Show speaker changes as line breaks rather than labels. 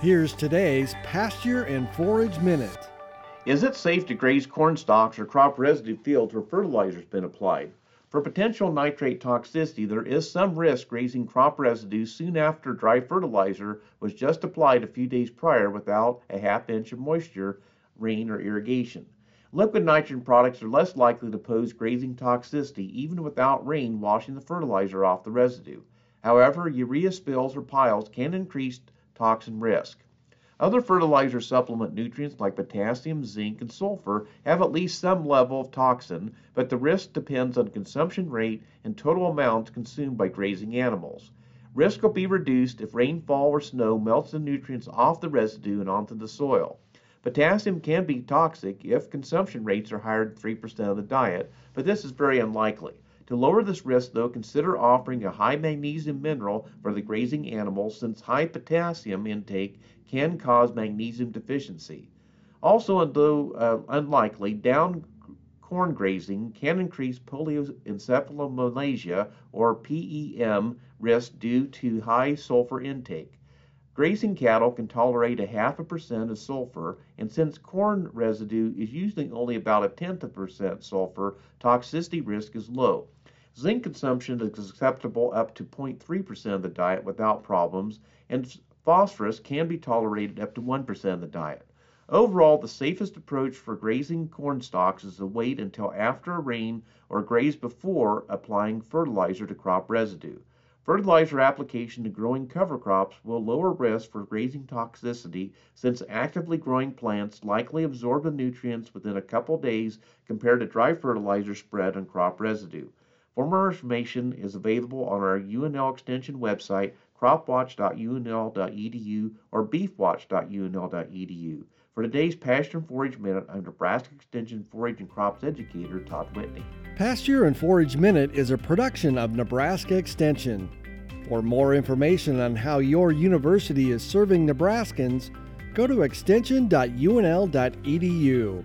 Here's today's Pasture and Forage Minute.
Is it safe to graze corn stalks or crop residue fields where fertilizer has been applied? For potential nitrate toxicity, there is some risk grazing crop residue soon after dry fertilizer was just applied a few days prior without a half inch of moisture, rain, or irrigation. Liquid nitrogen products are less likely to pose grazing toxicity even without rain washing the fertilizer off the residue. However, urea spills or piles can increase toxin risk. Other fertilizer supplement nutrients like potassium, zinc, and sulfur have at least some level of toxin, but the risk depends on consumption rate and total amounts consumed by grazing animals. Risk will be reduced if rainfall or snow melts the nutrients off the residue and onto the soil. Potassium can be toxic if consumption rates are higher than 3% of the diet, but this is very unlikely. To lower this risk, though, consider offering a high magnesium mineral for the grazing animals since high potassium intake can cause magnesium deficiency. Also, though uh, unlikely, down corn grazing can increase polioencephalomalacia or PEM risk due to high sulfur intake. Grazing cattle can tolerate a half a percent of sulfur, and since corn residue is usually only about a tenth of a percent sulfur, toxicity risk is low. Zinc consumption is acceptable up to 0.3% of the diet without problems, and phosphorus can be tolerated up to 1% of the diet. Overall, the safest approach for grazing corn stalks is to wait until after a rain or graze before applying fertilizer to crop residue. Fertilizer application to growing cover crops will lower risk for grazing toxicity since actively growing plants likely absorb the nutrients within a couple days compared to dry fertilizer spread on crop residue. For more information is available on our UNL Extension website, cropwatch.unl.edu or beefwatch.unl.edu. For today's Pasture and Forage Minute, I'm Nebraska Extension Forage and Crops Educator Todd Whitney.
Pasture and Forage Minute is a production of Nebraska Extension. For more information on how your university is serving Nebraskans, go to extension.unl.edu.